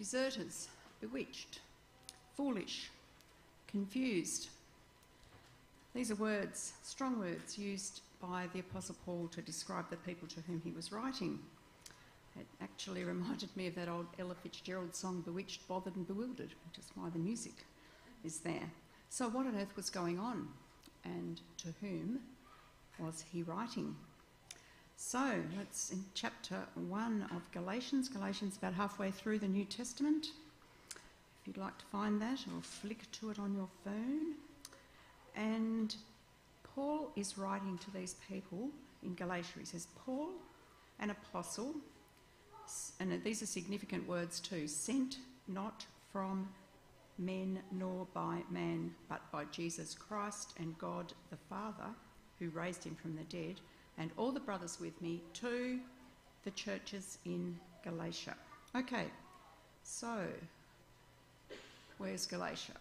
deserters, bewitched, foolish, confused. These are words, strong words, used by the Apostle Paul to describe the people to whom he was writing. It actually reminded me of that old Ella Fitzgerald song, Bewitched, Bothered and Bewildered, which is why the music is there. So, what on earth was going on? And to whom was he writing? So, let's in chapter 1 of Galatians. Galatians about halfway through the New Testament. If you'd like to find that, or flick to it on your phone. And Paul is writing to these people in Galatia. He says, Paul, an apostle, and these are significant words too, sent not from men nor by man, but by Jesus Christ and God the Father, who raised him from the dead, and all the brothers with me to the churches in Galatia. Okay, so where's Galatia?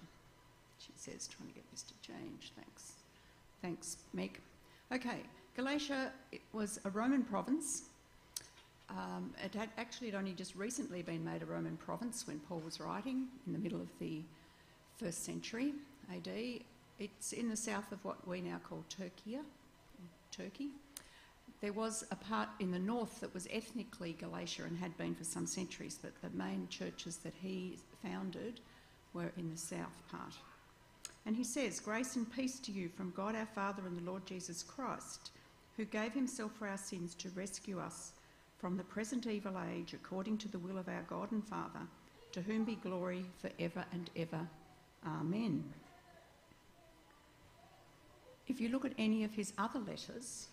She says, trying to get this to change. Thanks. Thanks, Meg. Okay, Galatia was a Roman province. Um, it had actually had only just recently been made a Roman province when Paul was writing in the middle of the first century AD. It's in the south of what we now call Turkey. Turkey. There was a part in the north that was ethnically Galatia and had been for some centuries, but the main churches that he founded were in the south part. And he says, Grace and peace to you from God our Father and the Lord Jesus Christ, who gave himself for our sins to rescue us from the present evil age according to the will of our God and Father, to whom be glory for ever and ever. Amen. If you look at any of his other letters,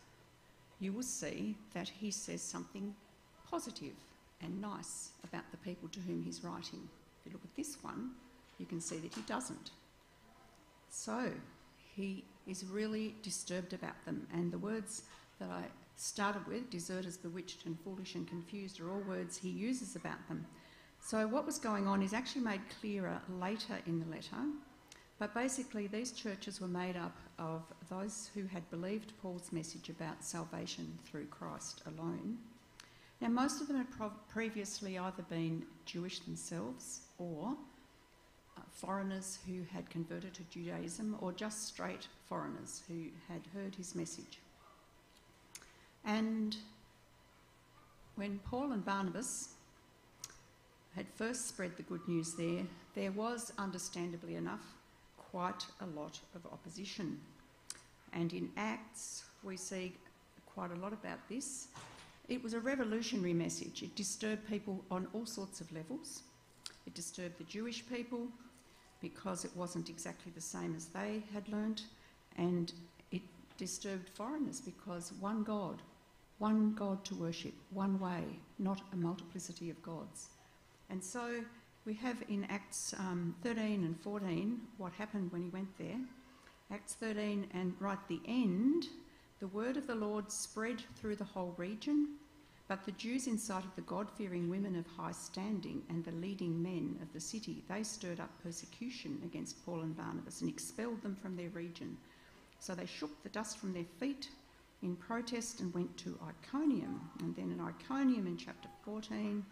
you will see that he says something positive and nice about the people to whom he's writing. If you look at this one, you can see that he doesn't. So he is really disturbed about them. And the words that I started with, deserters, bewitched, and foolish and confused, are all words he uses about them. So what was going on is actually made clearer later in the letter. But basically, these churches were made up of those who had believed Paul's message about salvation through Christ alone. Now, most of them had previously either been Jewish themselves or uh, foreigners who had converted to Judaism or just straight foreigners who had heard his message. And when Paul and Barnabas had first spread the good news there, there was, understandably enough, quite a lot of opposition. And in Acts, we see quite a lot about this. It was a revolutionary message. It disturbed people on all sorts of levels. It disturbed the Jewish people, because it wasn't exactly the same as they had learnt, and it disturbed foreigners because one God, one God to worship, one way, not a multiplicity of gods. And so we have in Acts um, 13 and 14 what happened when he went there. Acts 13 and right the end, the word of the Lord spread through the whole region but the Jews incited the God fearing women of high standing and the leading men of the city. They stirred up persecution against Paul and Barnabas and expelled them from their region. So they shook the dust from their feet in protest and went to Iconium. And then in Iconium in chapter 14,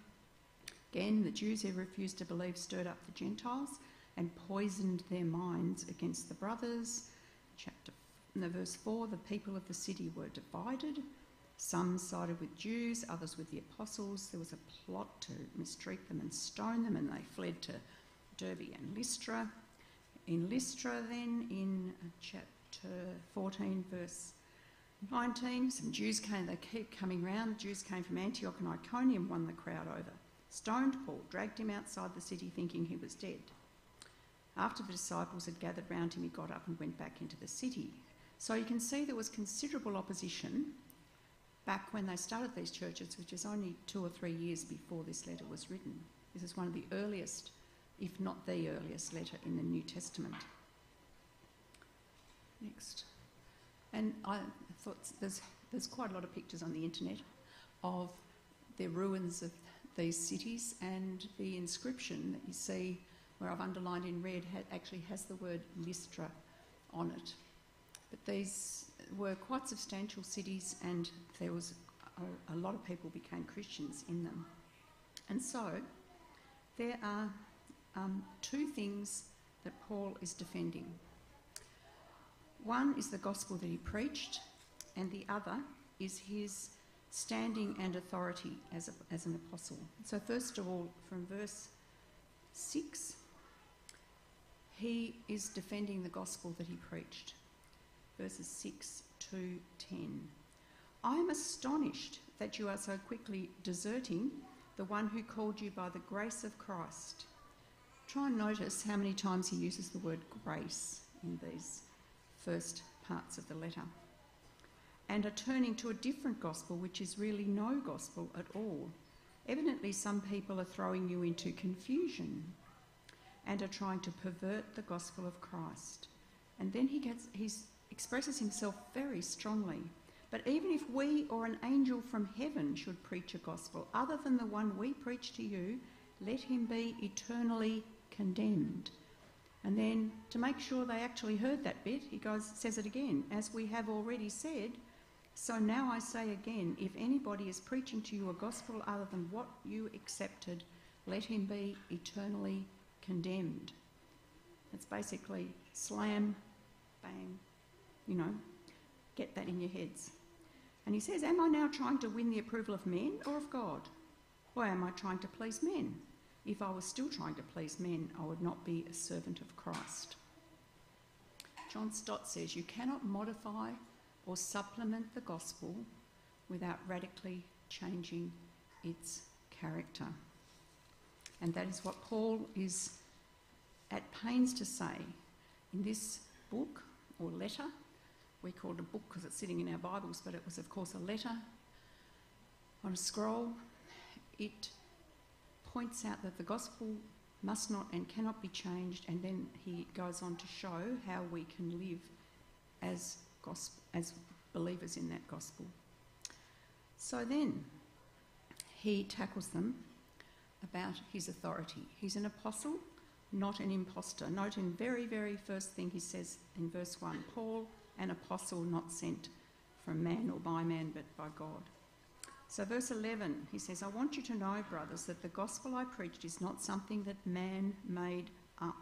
again, the Jews who refused to believe stirred up the Gentiles and poisoned their minds against the brothers. Chapter verse 4, the people of the city were divided some sided with Jews, others with the apostles. There was a plot to mistreat them and stone them, and they fled to Derbe and Lystra. In Lystra, then, in uh, chapter 14, verse 19, some Jews came, they keep coming round. Jews came from Antioch and Iconium, won the crowd over. Stoned Paul, dragged him outside the city thinking he was dead. After the disciples had gathered round him, he got up and went back into the city. So you can see there was considerable opposition back when they started these churches, which is only two or three years before this letter was written. This is one of the earliest, if not the earliest, letter in the New Testament. Next. And I thought there's, there's quite a lot of pictures on the internet of the ruins of these cities, and the inscription that you see, where I've underlined in red, actually has the word Lystra on it. But these were quite substantial cities, and there was a, a lot of people became Christians in them. And so, there are um, two things that Paul is defending. One is the gospel that he preached, and the other is his standing and authority as, a, as an apostle. So, first of all, from verse 6, he is defending the gospel that he preached. Verses 6 to 10. I am astonished that you are so quickly deserting the one who called you by the grace of Christ. Try and notice how many times he uses the word grace in these first parts of the letter. And are turning to a different gospel, which is really no gospel at all. Evidently, some people are throwing you into confusion and are trying to pervert the gospel of Christ. And then he gets, he expresses himself very strongly. But even if we or an angel from heaven should preach a gospel other than the one we preach to you, let him be eternally condemned. And then to make sure they actually heard that bit, he goes says it again, as we have already said. So now I say again, if anybody is preaching to you a gospel other than what you accepted, let him be eternally condemned. It's basically slam, bang, you know, get that in your heads. And he says, Am I now trying to win the approval of men or of God? Or am I trying to please men? If I was still trying to please men, I would not be a servant of Christ. John Stott says, You cannot modify or supplement the gospel without radically changing its character. And that is what Paul is at pains to say in this book or letter we called it a book because it's sitting in our Bibles, but it was, of course, a letter on a scroll. It points out that the gospel must not and cannot be changed, and then he goes on to show how we can live as, gospel, as believers in that gospel. So then he tackles them about his authority. He's an apostle, not an impostor. Note in very, very first thing he says in verse 1 Paul, an apostle not sent from man or by man, but by God. So, verse 11, he says, I want you to know, brothers, that the gospel I preached is not something that man made up.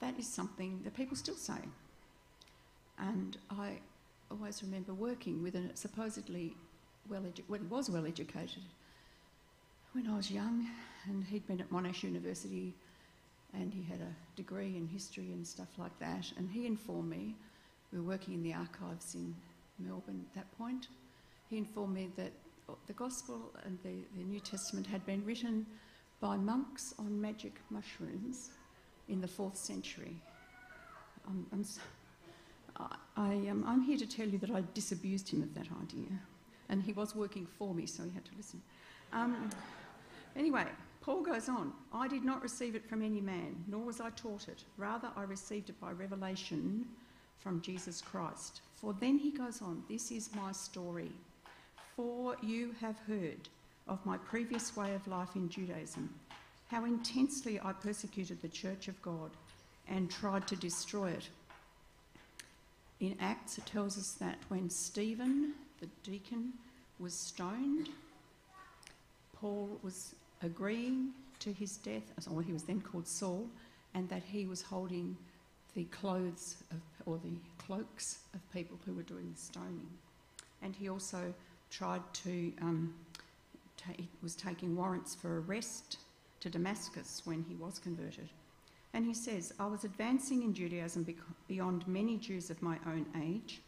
That is something that people still say. And I always remember working with a supposedly well edu- well, was well educated when I was young, and he'd been at Monash University and he had a degree in history and stuff like that. And he informed me, we were working in the archives in Melbourne at that point, he informed me that the Gospel and the, the New Testament had been written by monks on magic mushrooms in the fourth century. I'm, I'm, I, am, here to tell you that I disabused him of that idea. And he was working for me, so he had to listen. Um, anyway, Paul goes on, I did not receive it from any man, nor was I taught it. Rather, I received it by revelation from Jesus Christ. For then he goes on, This is my story. For you have heard of my previous way of life in Judaism, how intensely I persecuted the church of God and tried to destroy it. In Acts, it tells us that when Stephen, the deacon, was stoned, Paul was agreeing to his death, or he was then called Saul, and that he was holding the clothes of, or the cloaks of people who were doing the stoning. And he also tried to, um, ta- was taking warrants for arrest to Damascus when he was converted. And he says, I was advancing in Judaism beyond many Jews of my own age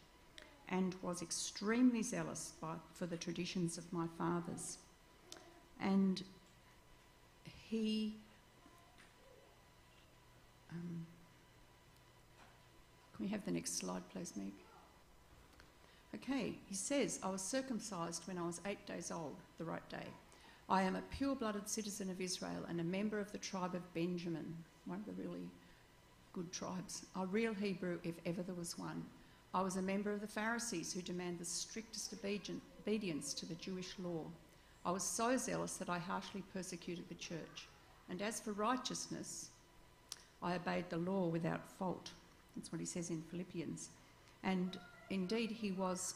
and was extremely zealous by, for the traditions of my fathers. And he um, can we have the next slide, please, Meg? Okay, he says, I was circumcised when I was eight days old, the right day. I am a pure blooded citizen of Israel and a member of the tribe of Benjamin, one of the really good tribes, a real Hebrew if ever there was one. I was a member of the Pharisees who demand the strictest obedience to the Jewish law. I was so zealous that I harshly persecuted the church. And as for righteousness, I obeyed the law without fault. That's what he says in Philippians. And indeed, he was,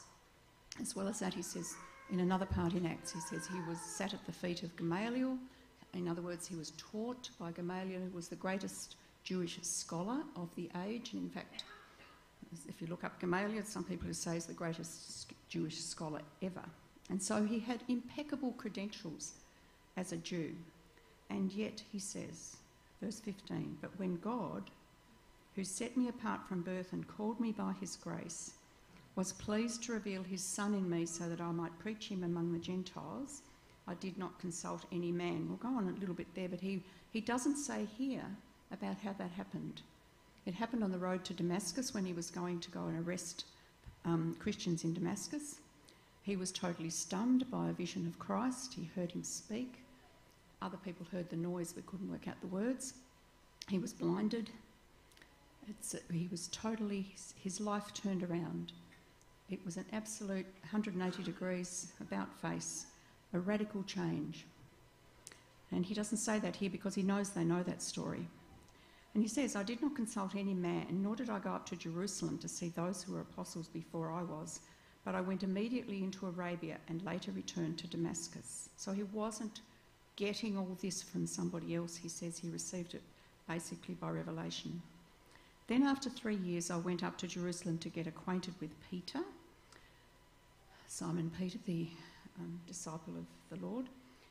as well as that, he says, In another part in Acts, he says he was sat at the feet of Gamaliel. In other words, he was taught by Gamaliel, who was the greatest Jewish scholar of the age. And in fact, if you look up Gamaliel, some people say he's the greatest Jewish scholar ever. And so he had impeccable credentials as a Jew. And yet he says, verse 15, but when God, who set me apart from birth and called me by his grace, was pleased to reveal his Son in me so that I might preach him among the Gentiles, I did not consult any man. We'll go on a little bit there, but he, he doesn't say here about how that happened. It happened on the road to Damascus when he was going to go and arrest um, Christians in Damascus. He was totally stunned by a vision of Christ. He heard him speak. Other people heard the noise but couldn't work out the words. He was blinded. It's, he was totally, his, his life turned around. It was an absolute 180 degrees about face, a radical change. And he doesn't say that here because he knows they know that story. And he says, I did not consult any man, nor did I go up to Jerusalem to see those who were apostles before I was, but I went immediately into Arabia and later returned to Damascus. So he wasn't getting all this from somebody else. He says he received it basically by revelation. Then, after three years, I went up to Jerusalem to get acquainted with Peter, Simon Peter, the um, disciple of the Lord,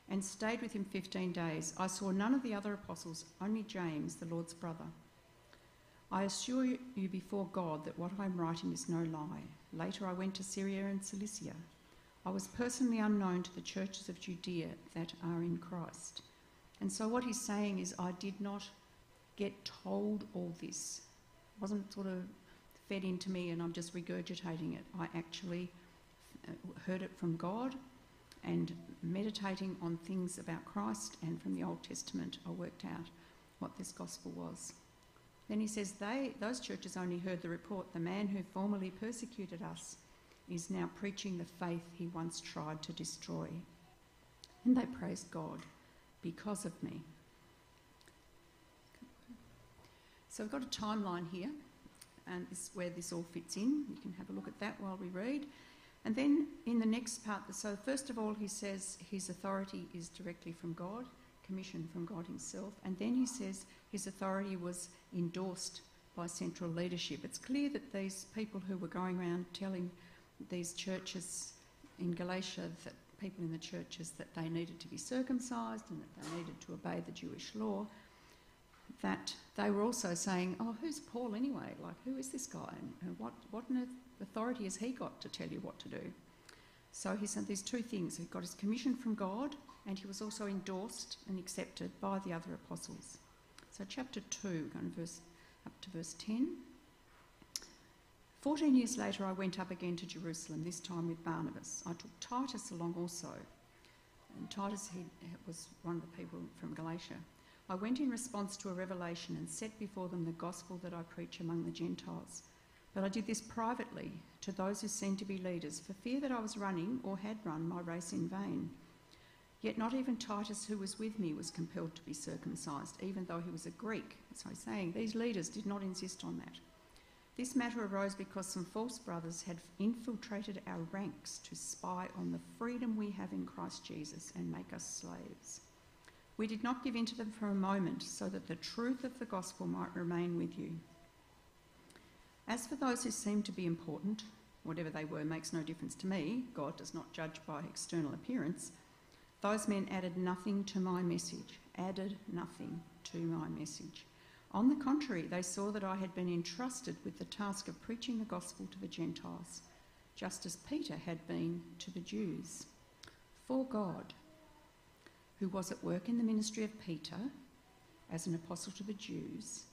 and stayed with him 15 days. I saw none of the other apostles, only James, the Lord's brother. I assure you before God that what I am writing is no lie. Later, I went to Syria and Cilicia. I was personally unknown to the churches of Judea that are in Christ. And so, what he's saying is, I did not get told all this. Wasn't sort of fed into me and I'm just regurgitating it. I actually uh, heard it from God and meditating on things about Christ and from the Old Testament, I worked out what this gospel was. Then he says, they, those churches only heard the report. The man who formerly persecuted us is now preaching the faith he once tried to destroy. And they praised God because of me. So we've got a timeline here, and this is where this all fits in. You can have a look at that while we read. And then in the next part, so first of all, he says his authority is directly from God, commissioned from God himself. And then he says his authority was endorsed by central leadership. It's clear that these people who were going around telling these churches in Galatia, that people in the churches, that they needed to be circumcised and that they needed to obey the Jewish law, that they were also saying, Oh, who's Paul anyway? Like, who is this guy? And what, what authority has he got to tell you what to do? So he said these two things. He got his commission from God, and he was also endorsed and accepted by the other apostles. So chapter 2, going verse, up to verse 10. Fourteen years later, I went up again to Jerusalem, this time with Barnabas. I took Titus along also. And Titus he, was one of the people from Galatia. I went in response to a revelation and set before them the gospel that I preach among the Gentiles but I did this privately to those who seemed to be leaders, for fear that I was running or had run my race in vain. Yet not even Titus, who was with me, was compelled to be circumcised, even though he was a Greek. So he's saying these leaders did not insist on that. This matter arose because some false brothers had infiltrated our ranks to spy on the freedom we have in Christ Jesus and make us slaves. We did not give in to them for a moment, so that the truth of the gospel might remain with you. As for those who seem to be important, whatever they were makes no difference to me, God does not judge by external appearance. Those men added nothing to my message, added nothing to my message. On the contrary, they saw that I had been entrusted with the task of preaching the gospel to the Gentiles, just as Peter had been to the Jews. For God, who was at work in the ministry of Peter as an apostle to the Jews,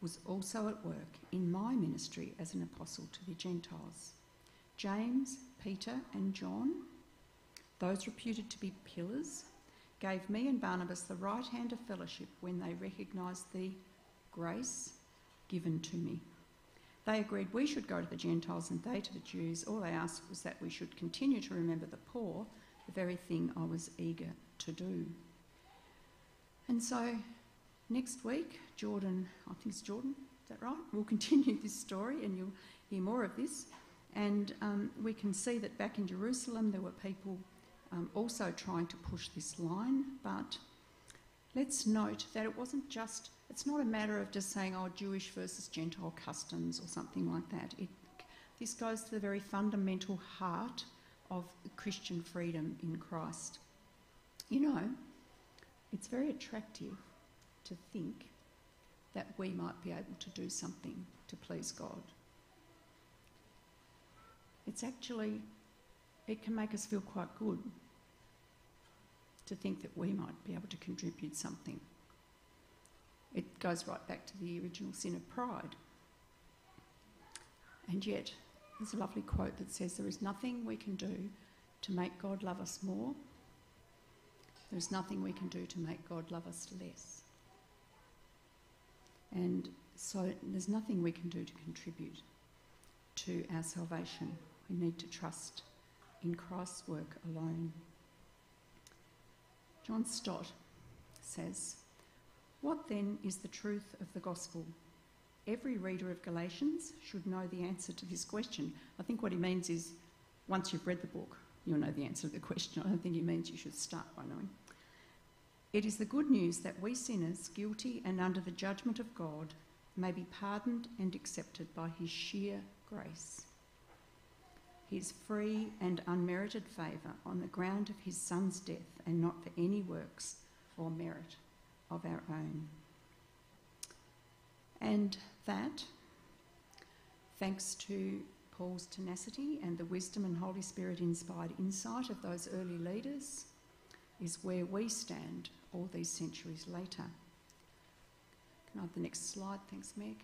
was also at work in my ministry as an apostle to the Gentiles. James, Peter, and John, those reputed to be pillars, gave me and Barnabas the right hand of fellowship when they recognised the grace given to me. They agreed we should go to the Gentiles and they to the Jews. All they asked was that we should continue to remember the poor, the very thing I was eager to do. And so Next week, Jordan, I think it's Jordan, is that right? We'll continue this story and you'll hear more of this. And um, we can see that back in Jerusalem there were people um, also trying to push this line, but let's note that it wasn't just, it's not a matter of just saying, oh, Jewish versus Gentile customs or something like that. It, this goes to the very fundamental heart of Christian freedom in Christ. You know, it's very attractive to think that we might be able to do something to please God. It's actually, it can make us feel quite good to think that we might be able to contribute something. It goes right back to the original sin of pride. And yet, there's a lovely quote that says, There is nothing we can do to make God love us more. There's nothing we can do to make God love us less. And so there's nothing we can do to contribute to our salvation. We need to trust in Christ's work alone. John Stott says, What then is the truth of the gospel? Every reader of Galatians should know the answer to this question. I think what he means is once you've read the book, you'll know the answer to the question. I don't think he means you should start by knowing. It is the good news that we sinners, guilty and under the judgment of God, may be pardoned and accepted by his sheer grace. His free and unmerited favour on the ground of his Son's death and not for any works or merit of our own. And that, thanks to Paul's tenacity and the wisdom and Holy Spirit inspired insight of those early leaders, is where we stand all these centuries later. Can I have the next slide? Thanks, Meg.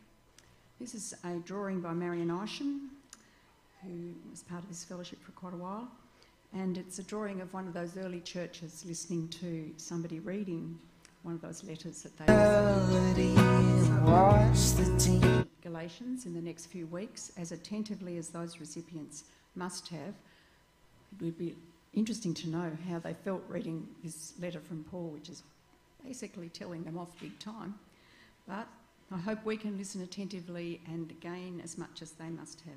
This is a drawing by Marion Isham, who was part of this fellowship for quite a while. And it's a drawing of one of those early churches listening to somebody reading one of those letters that they In the next few weeks as attentively as those recipients must have. It would be interesting to know how they felt reading this letter from Paul, which is basically telling them off big time. But I hope we can listen attentively and gain as much as they must have.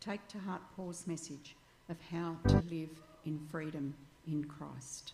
Take to heart Paul's message of how to live in freedom in Christ.